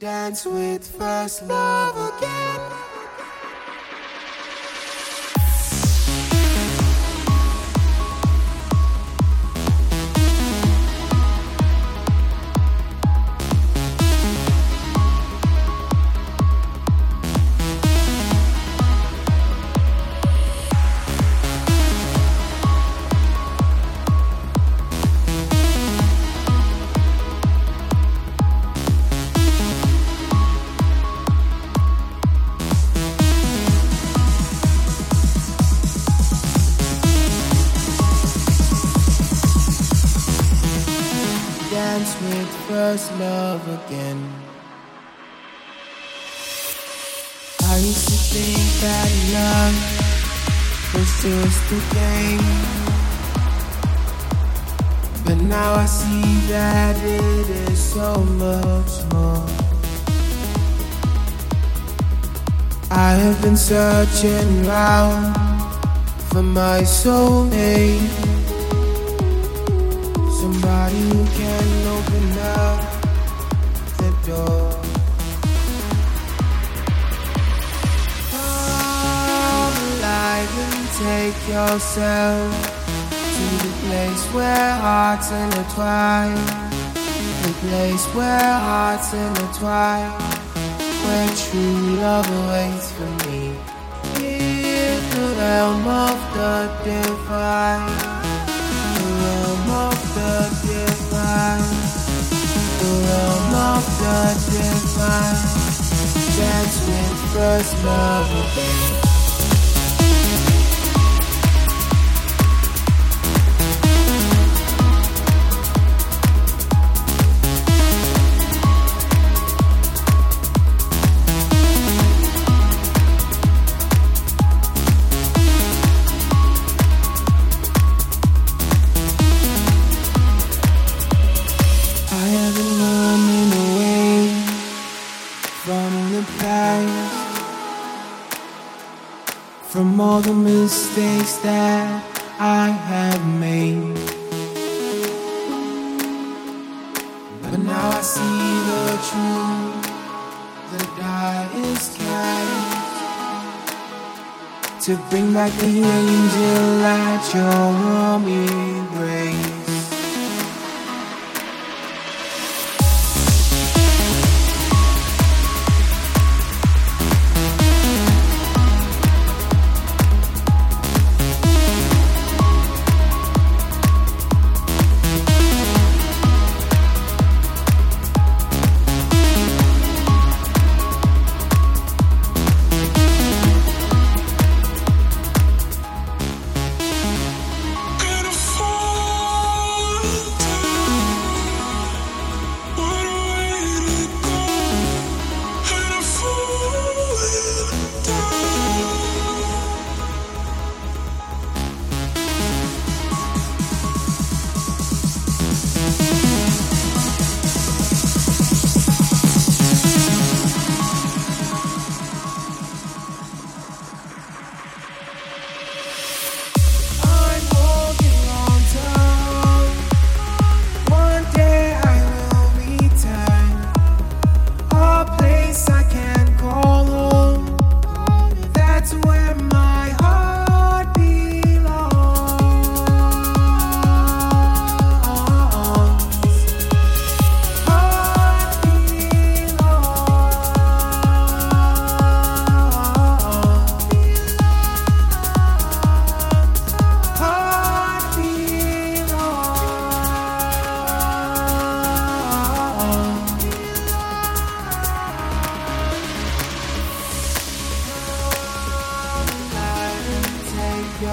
Dance with first love again. First love again. I used to think that love was just a game. But now I see that it is so much more. I have been searching around for my soulmate. Somebody who can open up the door. Come alive and take yourself to the place where hearts intertwine. The place where hearts intertwine. Where true love awaits for me. In the realm of the divine. Of the divine. Dance with first love again. All the mistakes that I have made. But now I see the truth, the die is cast. To bring back the angel at your warm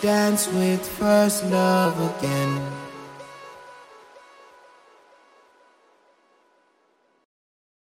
dance with first love again.